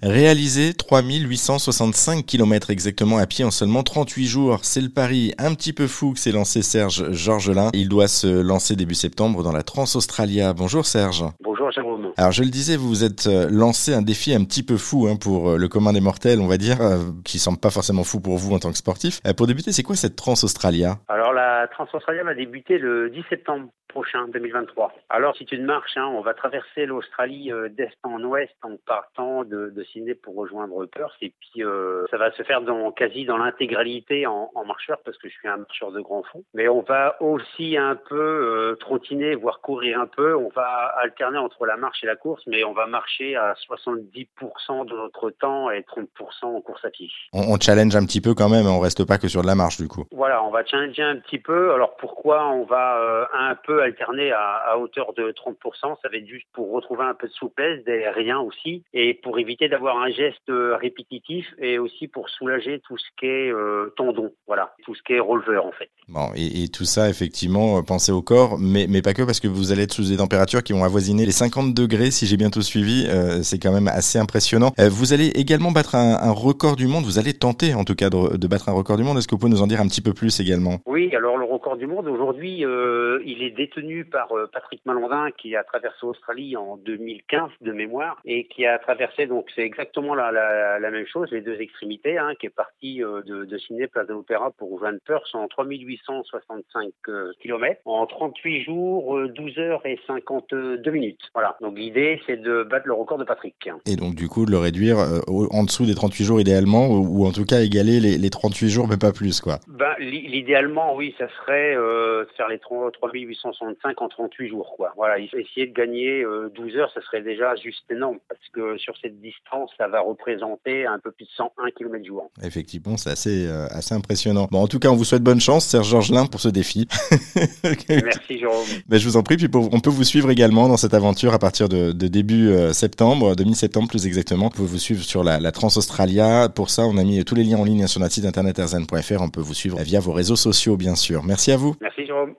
Réaliser 3865 km exactement à pied en seulement 38 jours, c'est le pari un petit peu fou que s'est lancé Serge Georgelin. Il doit se lancer début septembre dans la Trans-Australia. Bonjour Serge. Bonjour Jérôme. Alors je le disais, vous vous êtes euh, lancé un défi un petit peu fou hein, pour euh, le commun des mortels, on va dire, euh, qui semble pas forcément fou pour vous en tant que sportif. Pour débuter, c'est quoi cette Trans-Australia? Alors la Trans-Australia va débuter le 10 septembre prochain, 2023. Alors c'est une marche, hein, on va traverser l'Australie d'est en ouest en partant de, de Sydney pour rejoindre Perth et puis euh, ça va se faire dans quasi dans l'intégralité en, en, marcheur parce que je suis un marcheur de grand fond. Mais on va aussi un peu euh, trottiner, voire courir un peu. On va alterner entre la marche et la course, mais on va marcher à 70% de notre temps et 30% en course à pied. On, on, challenge un petit peu quand même, on reste pas que sur de la marche du coup. Voilà, on va challenger un petit peu. Alors pourquoi on va euh, un peu alterner à, à, hauteur de 30% Ça va être juste pour retrouver un peu de souplesse, des rien aussi, et pour éviter d'avoir un geste répétitif et aussi pour soulager tout ce qui est euh, tendon, voilà, tout ce qui est releveur en fait. Bon, et, et tout ça effectivement, euh, pensez au corps, mais, mais pas que parce que vous allez être sous des températures qui vont avoisiner les 50 degrés si j'ai bien tout suivi, euh, c'est quand même assez impressionnant. Euh, vous allez également battre un, un, record du monde, vous allez tenter en tout cas de, de battre un record du monde, est-ce que vous pouvez nous en dire un petit peu plus également? Oui, alors le record du monde aujourd'hui, euh, il est détenu par Patrick Malandin qui a traversé l'Australie en 2015 de mémoire et qui a traversé donc c'est exactement la, la, la, même chose, les deux extrémités, hein, qui est parti euh, de, de Sydney, place de l'Opéra pour rejoindre Perth en 3865 euh, km en 38 jours, euh, 12 heures et 52 minutes. Voilà. Donc l'idée, c'est de battre le record de Patrick. Et donc du coup, de le réduire euh, en dessous des 38 jours idéalement, ou, ou en tout cas égaler les, les, 38 jours, mais pas plus, quoi. Ben, l'idéalement, oui, ça serait euh, de faire les 3, 3865 en 38 jours, quoi. Voilà, essayer de gagner 12 heures, ça serait déjà juste énorme, parce que sur cette distance, ça va représenter un peu plus de 101 km jour. Effectivement, c'est assez, euh, assez impressionnant. Bon, en tout cas, on vous souhaite bonne chance, Serge Georgelin, pour ce défi. Merci, Jérôme. Ben, je vous en prie. Puis pour, on peut vous suivre également dans cette aventure à partir de, de début euh, septembre, de mi-septembre plus exactement. On peut vous suivre sur la, la Trans-Australia. Pour ça, on a mis tous les liens en ligne sur notre site internet. On peut vous suivre via vos réseaux sociaux, bien sûr. Merci à vous. Merci, Jérôme.